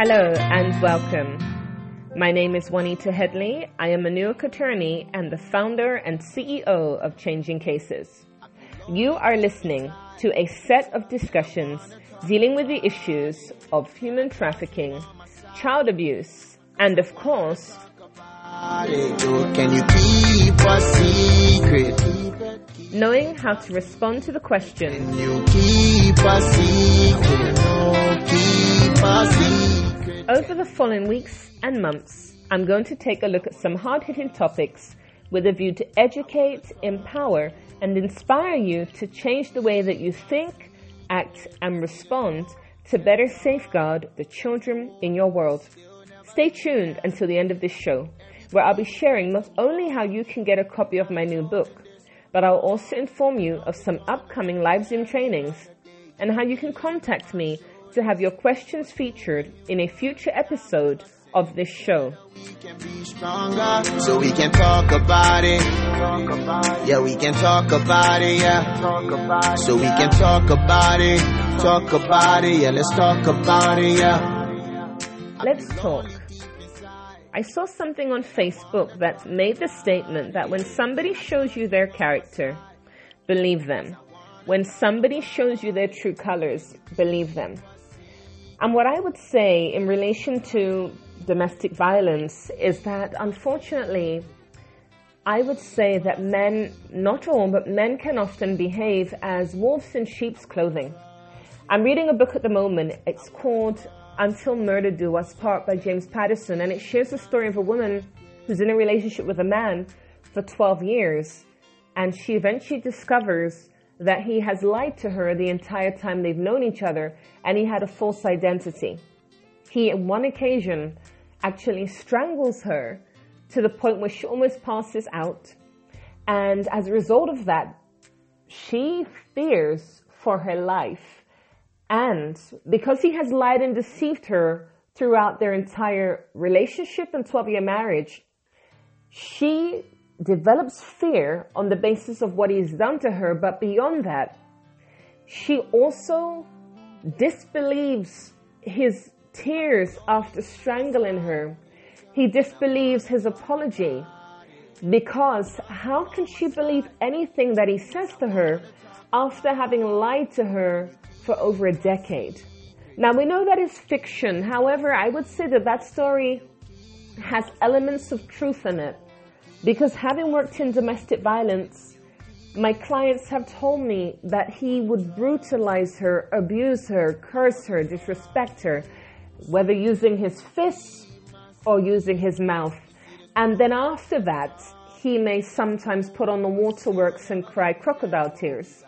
Hello and welcome. My name is Juanita Headley. I am a New York attorney and the founder and CEO of Changing Cases. You are listening to a set of discussions dealing with the issues of human trafficking, child abuse, and of course, can you keep a secret? knowing how to respond to the question Over the following weeks and months, I'm going to take a look at some hard hitting topics with a view to educate, empower, and inspire you to change the way that you think, act, and respond to better safeguard the children in your world. Stay tuned until the end of this show, where I'll be sharing not only how you can get a copy of my new book, but I'll also inform you of some upcoming live Zoom trainings and how you can contact me to have your questions featured in a future episode of this show. We can be stronger, so we can talk about it. Yeah, we can talk about it. Yeah, so we can talk about it. Talk about it. Yeah, let's talk about it. Yeah. Let's talk. I saw something on Facebook that made the statement that when somebody shows you their character, believe them. When somebody shows you their true colors, believe them. And what I would say in relation to domestic violence is that unfortunately, I would say that men, not all, but men can often behave as wolves in sheep's clothing. I'm reading a book at the moment. It's called Until Murder Do Us Part by James Patterson, and it shares the story of a woman who's in a relationship with a man for 12 years, and she eventually discovers that he has lied to her the entire time they've known each other, and he had a false identity. He, on one occasion, actually strangles her to the point where she almost passes out. And as a result of that, she fears for her life. And because he has lied and deceived her throughout their entire relationship and 12 year marriage, she develops fear on the basis of what he's done to her. But beyond that, she also disbelieves his tears after strangling her. He disbelieves his apology because how can she believe anything that he says to her after having lied to her for over a decade? Now we know that is fiction. However, I would say that that story has elements of truth in it because having worked in domestic violence, my clients have told me that he would brutalize her, abuse her, curse her, disrespect her, whether using his fists or using his mouth. And then after that, he may sometimes put on the waterworks and cry crocodile tears.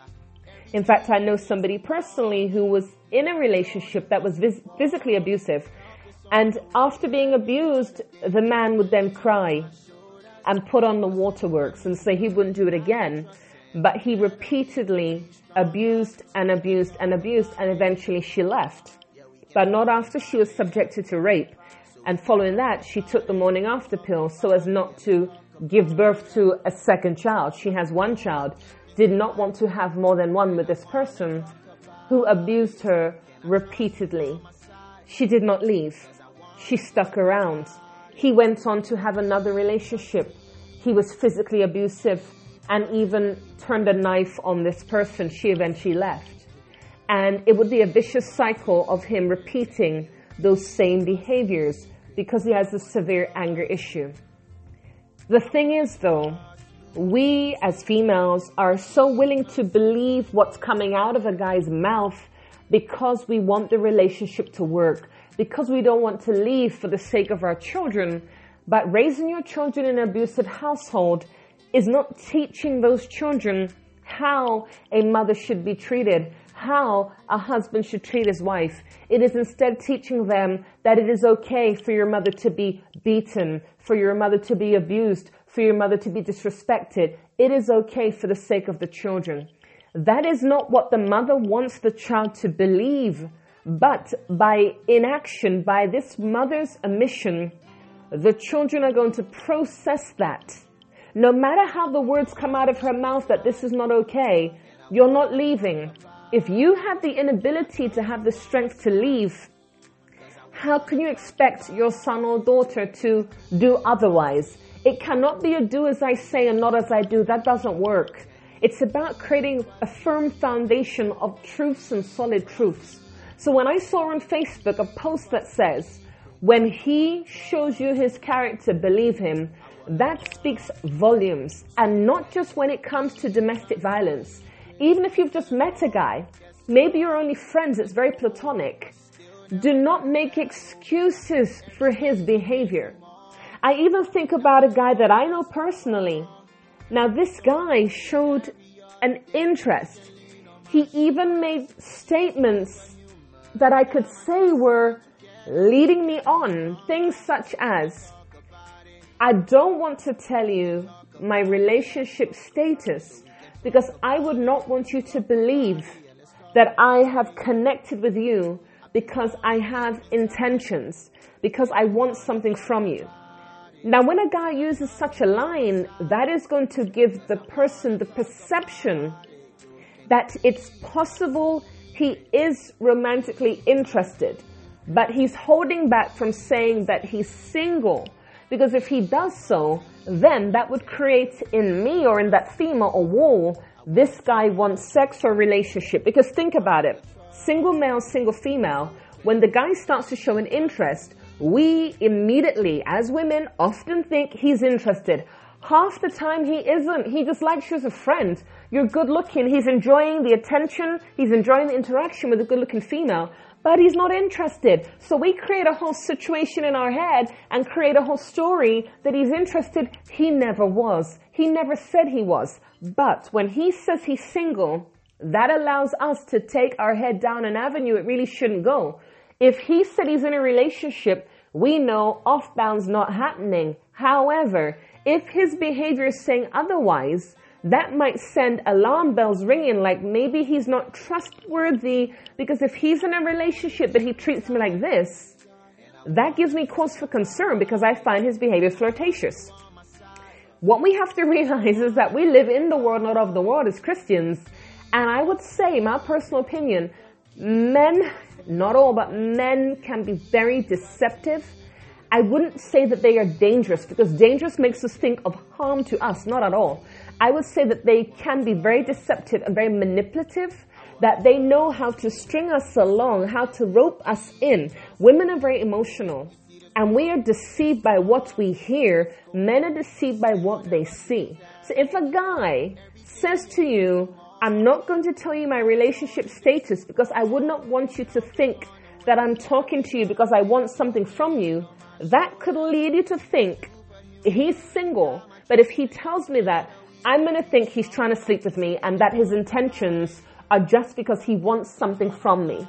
In fact, I know somebody personally who was in a relationship that was vis- physically abusive. And after being abused, the man would then cry and put on the waterworks and say he wouldn't do it again. But he repeatedly abused and abused and abused, and eventually she left. But not after she was subjected to rape. And following that, she took the morning after pill so as not to give birth to a second child. She has one child, did not want to have more than one with this person who abused her repeatedly. She did not leave. She stuck around. He went on to have another relationship. He was physically abusive and even turned a knife on this person. She eventually left. And it would be a vicious cycle of him repeating those same behaviors because he has a severe anger issue. The thing is though, we as females are so willing to believe what's coming out of a guy's mouth because we want the relationship to work, because we don't want to leave for the sake of our children. But raising your children in an abusive household is not teaching those children how a mother should be treated, how a husband should treat his wife. It is instead teaching them that it is okay for your mother to be beaten, for your mother to be abused, for your mother to be disrespected. It is okay for the sake of the children. That is not what the mother wants the child to believe. But by inaction, by this mother's omission, the children are going to process that. No matter how the words come out of her mouth that this is not okay, you're not leaving. If you have the inability to have the strength to leave, how can you expect your son or daughter to do otherwise? It cannot be a do as I say and not as I do. That doesn't work. It's about creating a firm foundation of truths and solid truths. So when I saw on Facebook a post that says, when he shows you his character, believe him, that speaks volumes. And not just when it comes to domestic violence. Even if you've just met a guy, maybe you're only friends, it's very platonic. Do not make excuses for his behavior. I even think about a guy that I know personally now this guy showed an interest. He even made statements that I could say were leading me on. Things such as, I don't want to tell you my relationship status because I would not want you to believe that I have connected with you because I have intentions, because I want something from you. Now, when a guy uses such a line, that is going to give the person the perception that it's possible he is romantically interested, but he's holding back from saying that he's single. Because if he does so, then that would create in me or in that female a wall. This guy wants sex or relationship. Because think about it. Single male, single female, when the guy starts to show an interest, we immediately, as women, often think he's interested. Half the time he isn't. He just likes you as a friend. You're good looking. He's enjoying the attention. He's enjoying the interaction with a good looking female, but he's not interested. So we create a whole situation in our head and create a whole story that he's interested. He never was. He never said he was. But when he says he's single, that allows us to take our head down an avenue it really shouldn't go. If he said he's in a relationship, we know off bound's not happening. However, if his behavior is saying otherwise, that might send alarm bells ringing like maybe he's not trustworthy because if he's in a relationship but he treats me like this, that gives me cause for concern because I find his behavior flirtatious. What we have to realize is that we live in the world, not of the world as Christians. And I would say, my personal opinion, men not all, but men can be very deceptive. I wouldn't say that they are dangerous because dangerous makes us think of harm to us, not at all. I would say that they can be very deceptive and very manipulative, that they know how to string us along, how to rope us in. Women are very emotional and we are deceived by what we hear. Men are deceived by what they see. So if a guy says to you, I'm not going to tell you my relationship status because I would not want you to think that I'm talking to you because I want something from you. That could lead you to think he's single, but if he tells me that, I'm going to think he's trying to sleep with me and that his intentions are just because he wants something from me.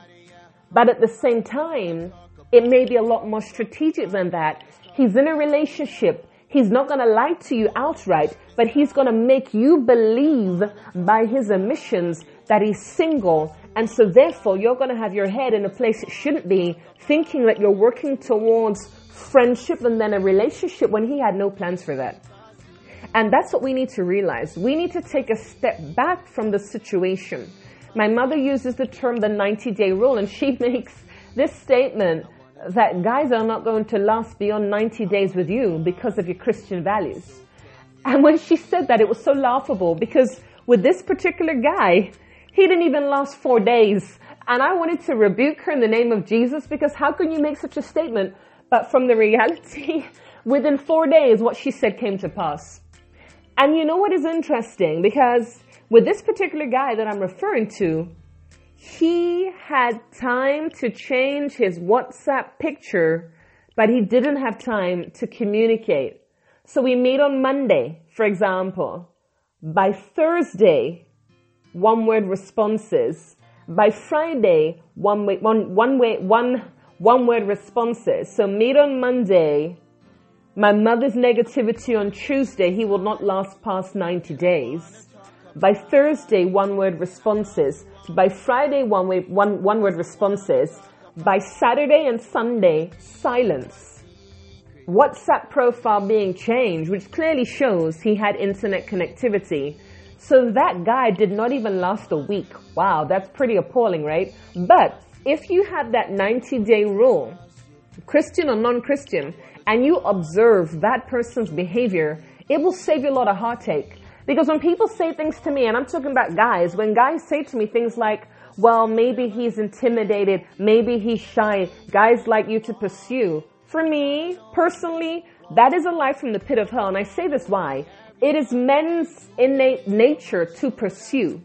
But at the same time, it may be a lot more strategic than that. He's in a relationship He's not going to lie to you outright, but he's going to make you believe by his omissions that he's single. And so therefore you're going to have your head in a place it shouldn't be, thinking that you're working towards friendship and then a relationship when he had no plans for that. And that's what we need to realize. We need to take a step back from the situation. My mother uses the term the 90 day rule and she makes this statement that guys are not going to last beyond 90 days with you because of your Christian values. And when she said that, it was so laughable because with this particular guy, he didn't even last four days. And I wanted to rebuke her in the name of Jesus because how can you make such a statement? But from the reality, within four days, what she said came to pass. And you know what is interesting? Because with this particular guy that I'm referring to, he had time to change his WhatsApp picture, but he didn't have time to communicate. So we meet on Monday, for example. By Thursday, one word responses. By Friday, one way, one, one way, one, one word responses. So meet on Monday. My mother's negativity on Tuesday, he will not last past 90 days. By Thursday, one word responses. By Friday, one, way, one, one word responses. By Saturday and Sunday, silence. WhatsApp profile being changed, which clearly shows he had internet connectivity. So that guy did not even last a week. Wow, that's pretty appalling, right? But if you have that 90 day rule, Christian or non-Christian, and you observe that person's behavior, it will save you a lot of heartache. Because when people say things to me, and I'm talking about guys, when guys say to me things like, well, maybe he's intimidated, maybe he's shy, guys like you to pursue. For me, personally, that is a lie from the pit of hell. And I say this why? It is men's innate nature to pursue.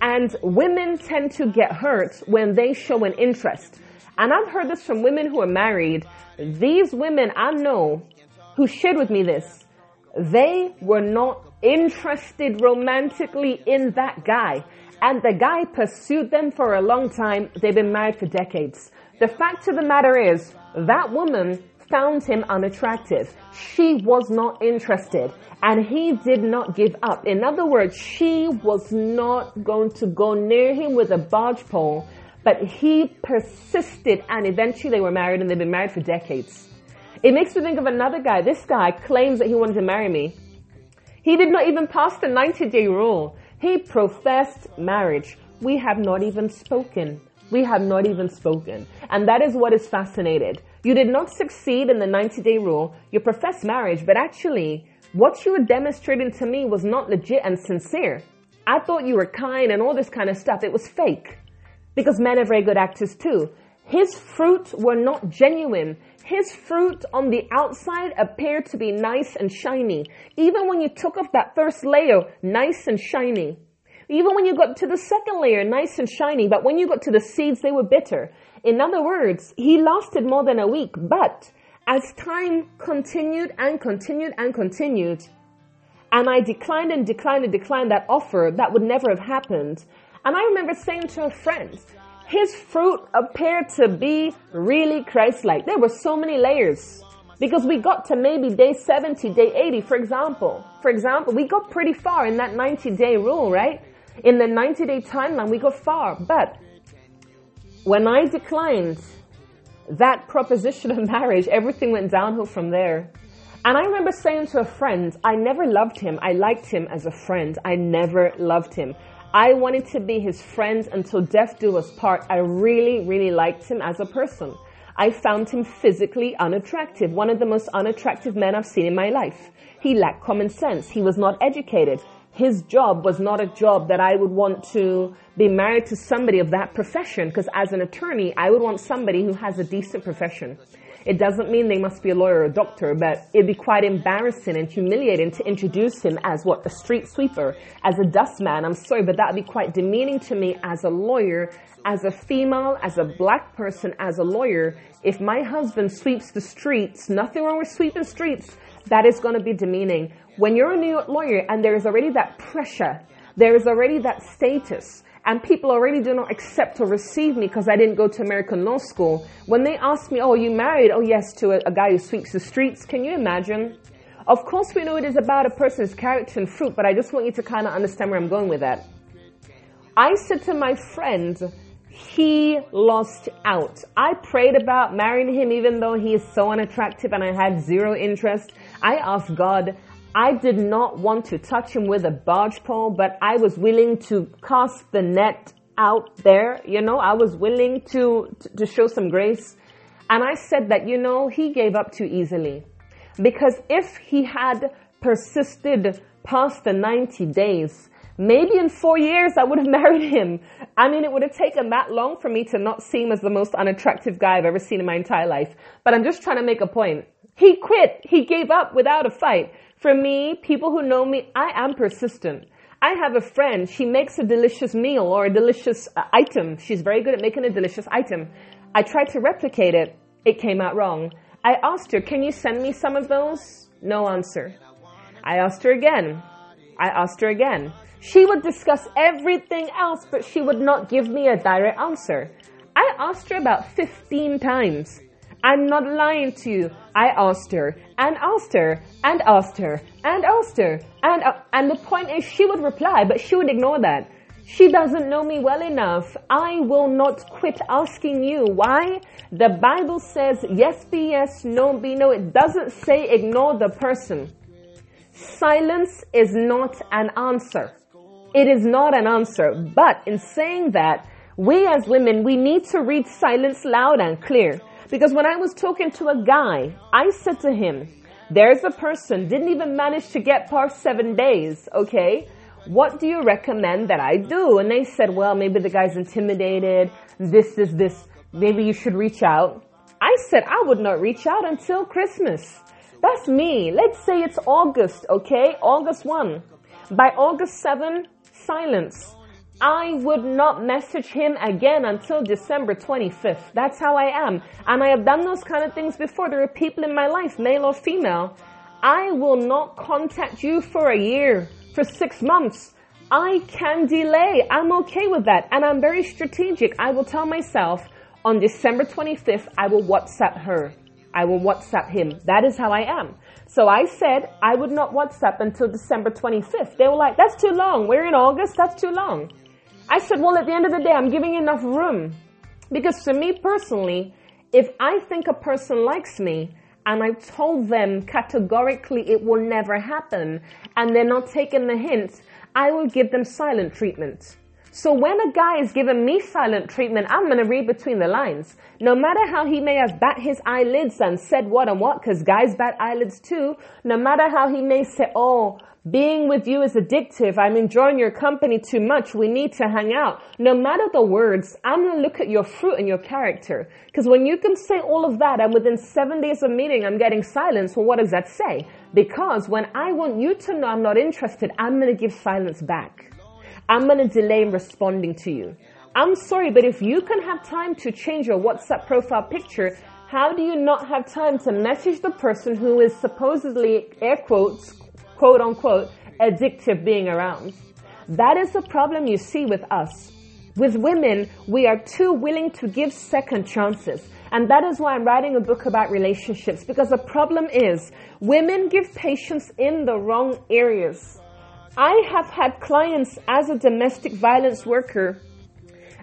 And women tend to get hurt when they show an interest. And I've heard this from women who are married. These women I know who shared with me this, they were not interested romantically in that guy. And the guy pursued them for a long time. They've been married for decades. The fact of the matter is, that woman found him unattractive. She was not interested and he did not give up. In other words, she was not going to go near him with a barge pole, but he persisted and eventually they were married and they've been married for decades. It makes me think of another guy. This guy claims that he wanted to marry me. He did not even pass the 90 day rule. He professed marriage. We have not even spoken. We have not even spoken. And that is what is fascinated. You did not succeed in the 90 day rule. You professed marriage, but actually, what you were demonstrating to me was not legit and sincere. I thought you were kind and all this kind of stuff. It was fake. Because men are very good actors too. His fruit were not genuine. His fruit on the outside appeared to be nice and shiny. Even when you took off that first layer, nice and shiny. Even when you got to the second layer, nice and shiny, but when you got to the seeds, they were bitter. In other words, he lasted more than a week, but as time continued and continued and continued, and I declined and declined and declined that offer, that would never have happened. And I remember saying to a friend, his fruit appeared to be really Christ-like. There were so many layers. Because we got to maybe day 70, day 80, for example. For example, we got pretty far in that 90 day rule, right? In the 90 day timeline, we got far. But when I declined that proposition of marriage, everything went downhill from there. And I remember saying to a friend, I never loved him. I liked him as a friend. I never loved him. I wanted to be his friend until death do us part. I really, really liked him as a person. I found him physically unattractive, one of the most unattractive men I've seen in my life. He lacked common sense. He was not educated his job was not a job that I would want to be married to somebody of that profession because as an attorney, I would want somebody who has a decent profession. It doesn't mean they must be a lawyer or a doctor, but it'd be quite embarrassing and humiliating to introduce him as what? A street sweeper, as a dustman. I'm sorry, but that'd be quite demeaning to me as a lawyer, as a female, as a black person, as a lawyer. If my husband sweeps the streets, nothing wrong with sweeping streets, that is going to be demeaning. When you're a New lawyer and there is already that pressure, there is already that status, and people already do not accept or receive me because I didn't go to American law school. When they ask me, oh, you married? Oh, yes, to a, a guy who sweeps the streets. Can you imagine? Of course, we know it is about a person's character and fruit, but I just want you to kind of understand where I'm going with that. I said to my friend, he lost out. I prayed about marrying him even though he is so unattractive and I had zero interest. I asked God, I did not want to touch him with a barge pole, but I was willing to cast the net out there. You know, I was willing to, to show some grace. And I said that, you know, he gave up too easily. Because if he had persisted past the 90 days, maybe in four years I would have married him. I mean, it would have taken that long for me to not see him as the most unattractive guy I've ever seen in my entire life. But I'm just trying to make a point. He quit. He gave up without a fight. For me, people who know me, I am persistent. I have a friend, she makes a delicious meal or a delicious uh, item. She's very good at making a delicious item. I tried to replicate it. It came out wrong. I asked her, can you send me some of those? No answer. I asked her again. I asked her again. She would discuss everything else, but she would not give me a direct answer. I asked her about 15 times. I'm not lying to you. I asked her and asked her and asked her and asked her and uh, and the point is she would reply but she would ignore that. She doesn't know me well enough. I will not quit asking you. Why? The Bible says yes be yes, no be no. It doesn't say ignore the person. Silence is not an answer. It is not an answer. But in saying that, we as women, we need to read silence loud and clear. Because when I was talking to a guy, I said to him, there's a person didn't even manage to get past seven days, okay? What do you recommend that I do? And they said, well, maybe the guy's intimidated. This is this. Maybe you should reach out. I said I would not reach out until Christmas. That's me. Let's say it's August, okay? August 1. By August 7, silence. I would not message him again until December 25th. That's how I am. And I have done those kind of things before. There are people in my life, male or female. I will not contact you for a year, for six months. I can delay. I'm okay with that. And I'm very strategic. I will tell myself on December 25th, I will WhatsApp her. I will WhatsApp him. That is how I am. So I said I would not WhatsApp until December 25th. They were like, that's too long. We're in August. That's too long. I said, well, at the end of the day, I'm giving enough room. Because to me personally, if I think a person likes me and I told them categorically it will never happen and they're not taking the hint, I will give them silent treatment. So when a guy is giving me silent treatment, I'm going to read between the lines. No matter how he may have bat his eyelids and said what and what, because guys bat eyelids too, no matter how he may say, oh, being with you is addictive. I'm enjoying your company too much. We need to hang out. No matter the words, I'm going to look at your fruit and your character. Because when you can say all of that and within seven days of meeting, I'm getting silence, well, what does that say? Because when I want you to know I'm not interested, I'm going to give silence back. I'm going to delay responding to you. I'm sorry, but if you can have time to change your WhatsApp profile picture, how do you not have time to message the person who is supposedly, air quotes, quote unquote, addictive being around? That is the problem you see with us. With women, we are too willing to give second chances. And that is why I'm writing a book about relationships because the problem is women give patience in the wrong areas. I have had clients as a domestic violence worker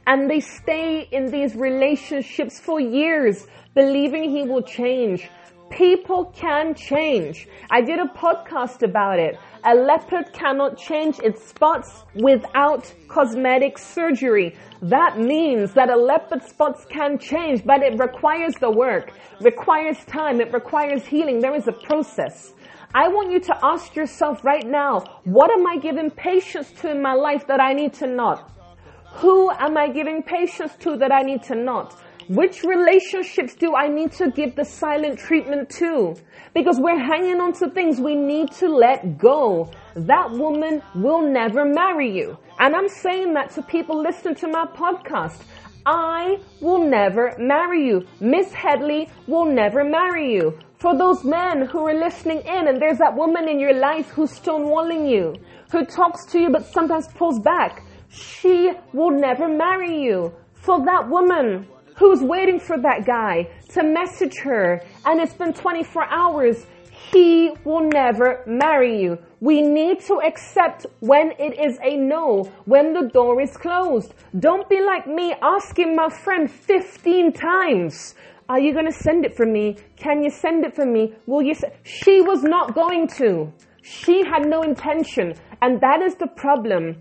and they stay in these relationships for years believing he will change. People can change. I did a podcast about it. A leopard cannot change its spots without cosmetic surgery. That means that a leopard spots can change, but it requires the work, requires time, it requires healing. There is a process. I want you to ask yourself right now, what am I giving patience to in my life that I need to not? Who am I giving patience to that I need to not? Which relationships do I need to give the silent treatment to? Because we're hanging on to things we need to let go. That woman will never marry you. And I'm saying that to people listening to my podcast. I will never marry you. Miss Headley will never marry you. For those men who are listening in and there's that woman in your life who's stonewalling you, who talks to you but sometimes pulls back, she will never marry you. For that woman who's waiting for that guy to message her and it's been 24 hours, he will never marry you. We need to accept when it is a no, when the door is closed. Don't be like me asking my friend 15 times, are you going to send it for me? Can you send it for me? Will you? she was not going to. She had no intention. And that is the problem.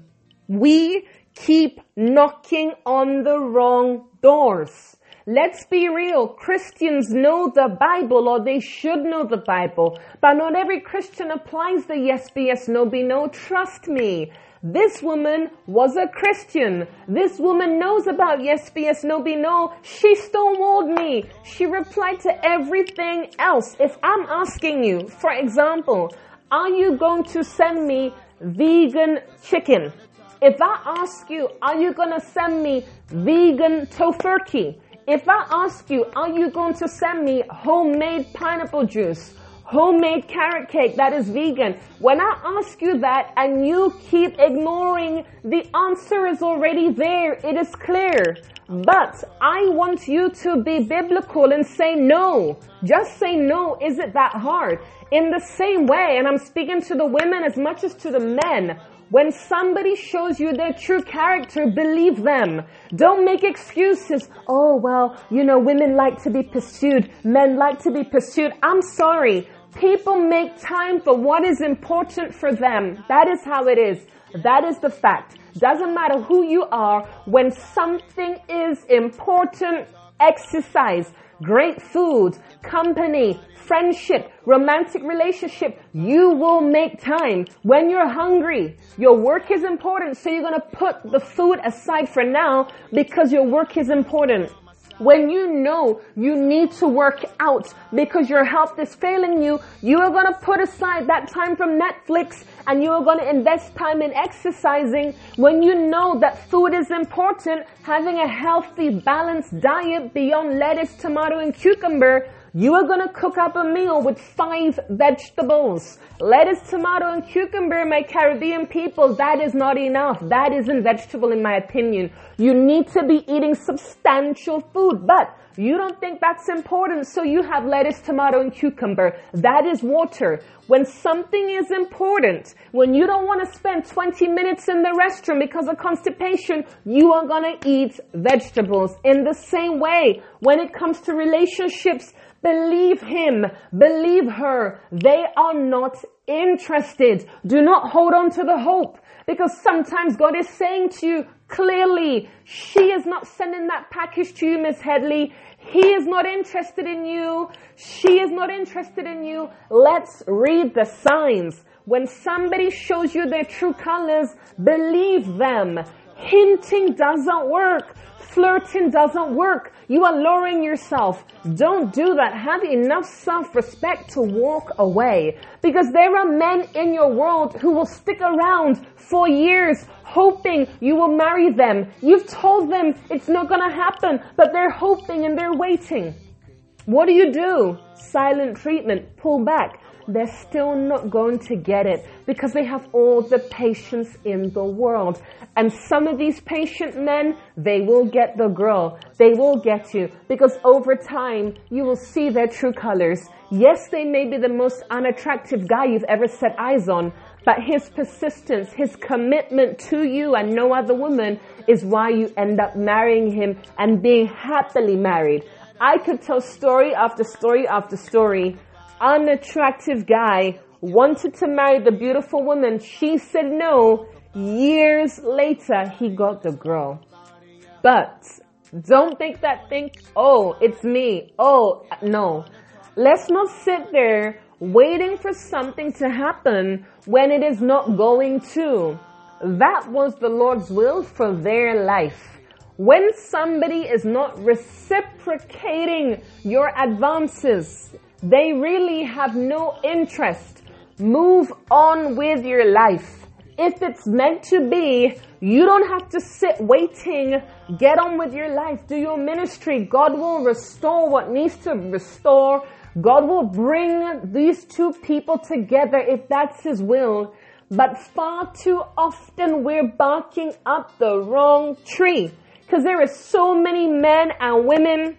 We keep knocking on the wrong doors. Let's be real. Christians know the Bible or they should know the Bible, but not every Christian applies the yes be yes, no be no. Trust me. This woman was a Christian. This woman knows about yes be yes, no be no. She stonewalled me. She replied to everything else. If I'm asking you, for example, are you going to send me vegan chicken? If I ask you, are you going to send me vegan Tofurky? If I ask you, are you going to send me homemade pineapple juice? homemade carrot cake that is vegan. When I ask you that and you keep ignoring, the answer is already there. It is clear. But I want you to be biblical and say no. Just say no. Is it that hard? In the same way, and I'm speaking to the women as much as to the men, when somebody shows you their true character, believe them. Don't make excuses. Oh, well, you know, women like to be pursued. Men like to be pursued. I'm sorry. People make time for what is important for them. That is how it is. That is the fact. Doesn't matter who you are, when something is important, exercise. Great food, company, friendship, romantic relationship, you will make time. When you're hungry, your work is important, so you're gonna put the food aside for now because your work is important. When you know you need to work out because your health is failing you, you are going to put aside that time from Netflix and you are going to invest time in exercising. When you know that food is important, having a healthy, balanced diet beyond lettuce, tomato, and cucumber, you are gonna cook up a meal with five vegetables. Lettuce, tomato, and cucumber, my Caribbean people, that is not enough. That isn't vegetable in my opinion. You need to be eating substantial food, but you don't think that's important, so you have lettuce, tomato, and cucumber. That is water. When something is important, when you don't want to spend 20 minutes in the restroom because of constipation, you are gonna eat vegetables. In the same way, when it comes to relationships, Believe him. Believe her. They are not interested. Do not hold on to the hope because sometimes God is saying to you clearly, she is not sending that package to you, Miss Headley. He is not interested in you. She is not interested in you. Let's read the signs. When somebody shows you their true colors, believe them. Hinting doesn't work. Flirting doesn't work. You are lowering yourself. Don't do that. Have enough self-respect to walk away. Because there are men in your world who will stick around for years hoping you will marry them. You've told them it's not gonna happen, but they're hoping and they're waiting. What do you do? Silent treatment. Pull back they're still not going to get it because they have all the patience in the world. And some of these patient men, they will get the girl. They will get you because over time, you will see their true colors. Yes, they may be the most unattractive guy you've ever set eyes on, but his persistence, his commitment to you and no other woman is why you end up marrying him and being happily married. I could tell story after story after story unattractive guy wanted to marry the beautiful woman. She said no. Years later, he got the girl. But don't think that think, oh, it's me. Oh, no. Let's not sit there waiting for something to happen when it is not going to. That was the Lord's will for their life. When somebody is not reciprocating your advances, they really have no interest. Move on with your life. If it's meant to be, you don't have to sit waiting. Get on with your life. Do your ministry. God will restore what needs to restore. God will bring these two people together if that's His will. But far too often we're barking up the wrong tree. Cause there are so many men and women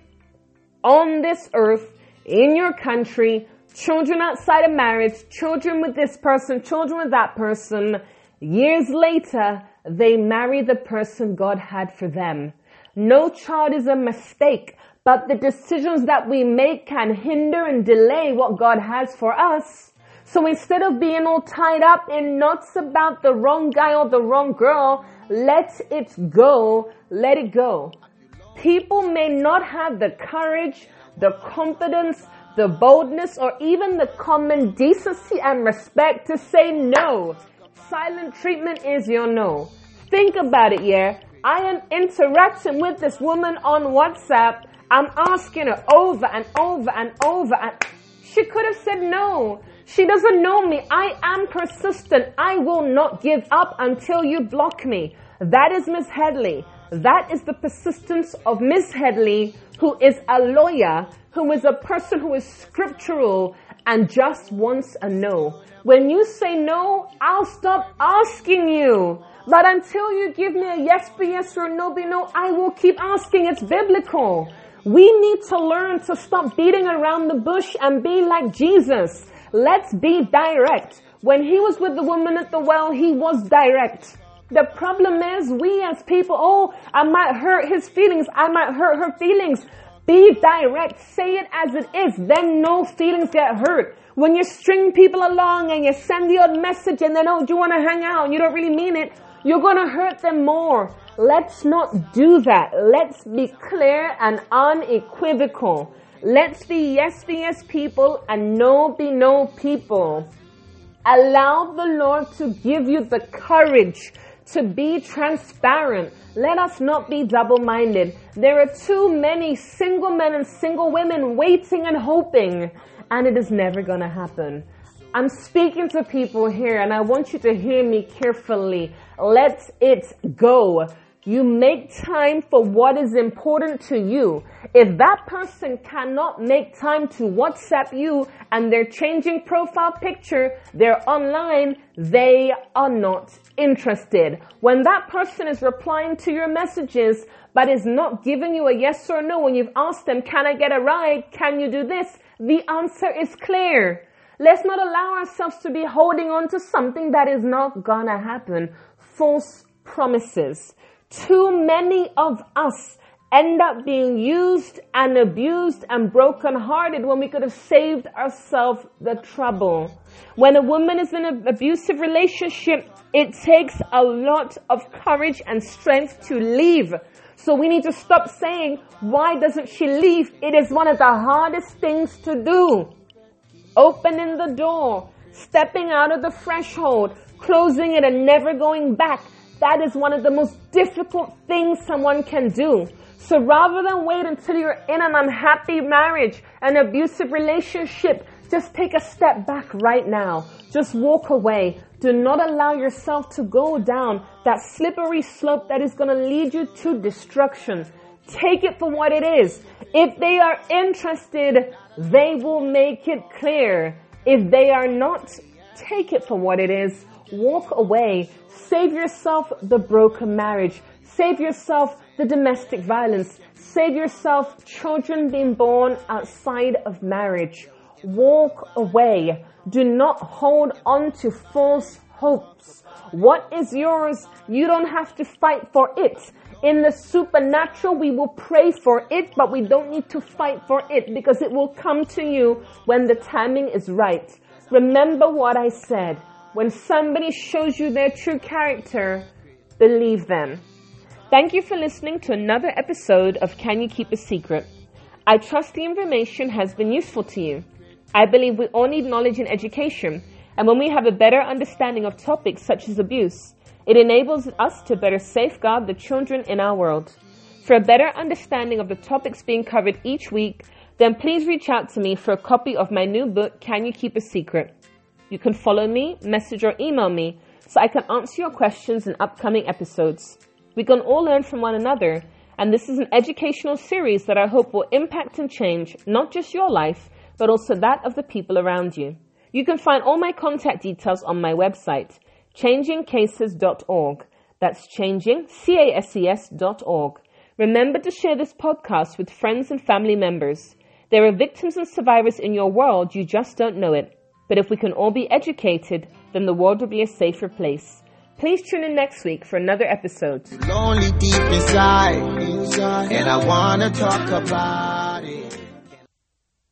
on this earth in your country, children outside of marriage, children with this person, children with that person. Years later, they marry the person God had for them. No child is a mistake, but the decisions that we make can hinder and delay what God has for us. So instead of being all tied up in knots about the wrong guy or the wrong girl, let it go. Let it go. People may not have the courage the confidence, the boldness, or even the common decency and respect to say no. Silent treatment is your no. Think about it, yeah? I am interacting with this woman on WhatsApp. I'm asking her over and over and over and she could have said no. She doesn't know me. I am persistent. I will not give up until you block me. That is Miss Headley. That is the persistence of Miss Headley who is a lawyer, who is a person who is scriptural and just wants a no. When you say no, I'll stop asking you. But until you give me a yes be yes or no be no, I will keep asking. It's biblical. We need to learn to stop beating around the bush and be like Jesus. Let's be direct. When he was with the woman at the well, he was direct. The problem is we as people, oh, I might hurt his feelings. I might hurt her feelings. Be direct. Say it as it is. Then no feelings get hurt. When you string people along and you send the odd message and then, oh, do you want to hang out? And you don't really mean it. You're going to hurt them more. Let's not do that. Let's be clear and unequivocal. Let's be yes be yes people and no be no people. Allow the Lord to give you the courage to be transparent. Let us not be double minded. There are too many single men and single women waiting and hoping, and it is never going to happen. I'm speaking to people here, and I want you to hear me carefully. Let it go. You make time for what is important to you. If that person cannot make time to WhatsApp you and they're changing profile picture, they're online, they are not interested. When that person is replying to your messages, but is not giving you a yes or no when you've asked them, can I get a ride? Can you do this? The answer is clear. Let's not allow ourselves to be holding on to something that is not gonna happen. False promises. Too many of us end up being used and abused and brokenhearted when we could have saved ourselves the trouble. When a woman is in an abusive relationship, it takes a lot of courage and strength to leave. So we need to stop saying, why doesn't she leave? It is one of the hardest things to do. Opening the door, stepping out of the threshold, closing it and never going back that is one of the most difficult things someone can do. So rather than wait until you're in an unhappy marriage, an abusive relationship, just take a step back right now. Just walk away. Do not allow yourself to go down that slippery slope that is going to lead you to destruction. Take it for what it is. If they are interested, they will make it clear. If they are not, take it for what it is. Walk away Save yourself the broken marriage. Save yourself the domestic violence. Save yourself children being born outside of marriage. Walk away. Do not hold on to false hopes. What is yours? You don't have to fight for it. In the supernatural, we will pray for it, but we don't need to fight for it because it will come to you when the timing is right. Remember what I said. When somebody shows you their true character, believe them. Thank you for listening to another episode of Can You Keep a Secret? I trust the information has been useful to you. I believe we all need knowledge and education, and when we have a better understanding of topics such as abuse, it enables us to better safeguard the children in our world. For a better understanding of the topics being covered each week, then please reach out to me for a copy of my new book, Can You Keep a Secret? You can follow me, message or email me so I can answer your questions in upcoming episodes. We can all learn from one another, and this is an educational series that I hope will impact and change not just your life, but also that of the people around you. You can find all my contact details on my website, changingcases.org. That's changing, C-A-S-E-S dot org. Remember to share this podcast with friends and family members. There are victims and survivors in your world, you just don't know it. But if we can all be educated, then the world will be a safer place. Please tune in next week for another episode. Lonely deep inside, and I wanna talk about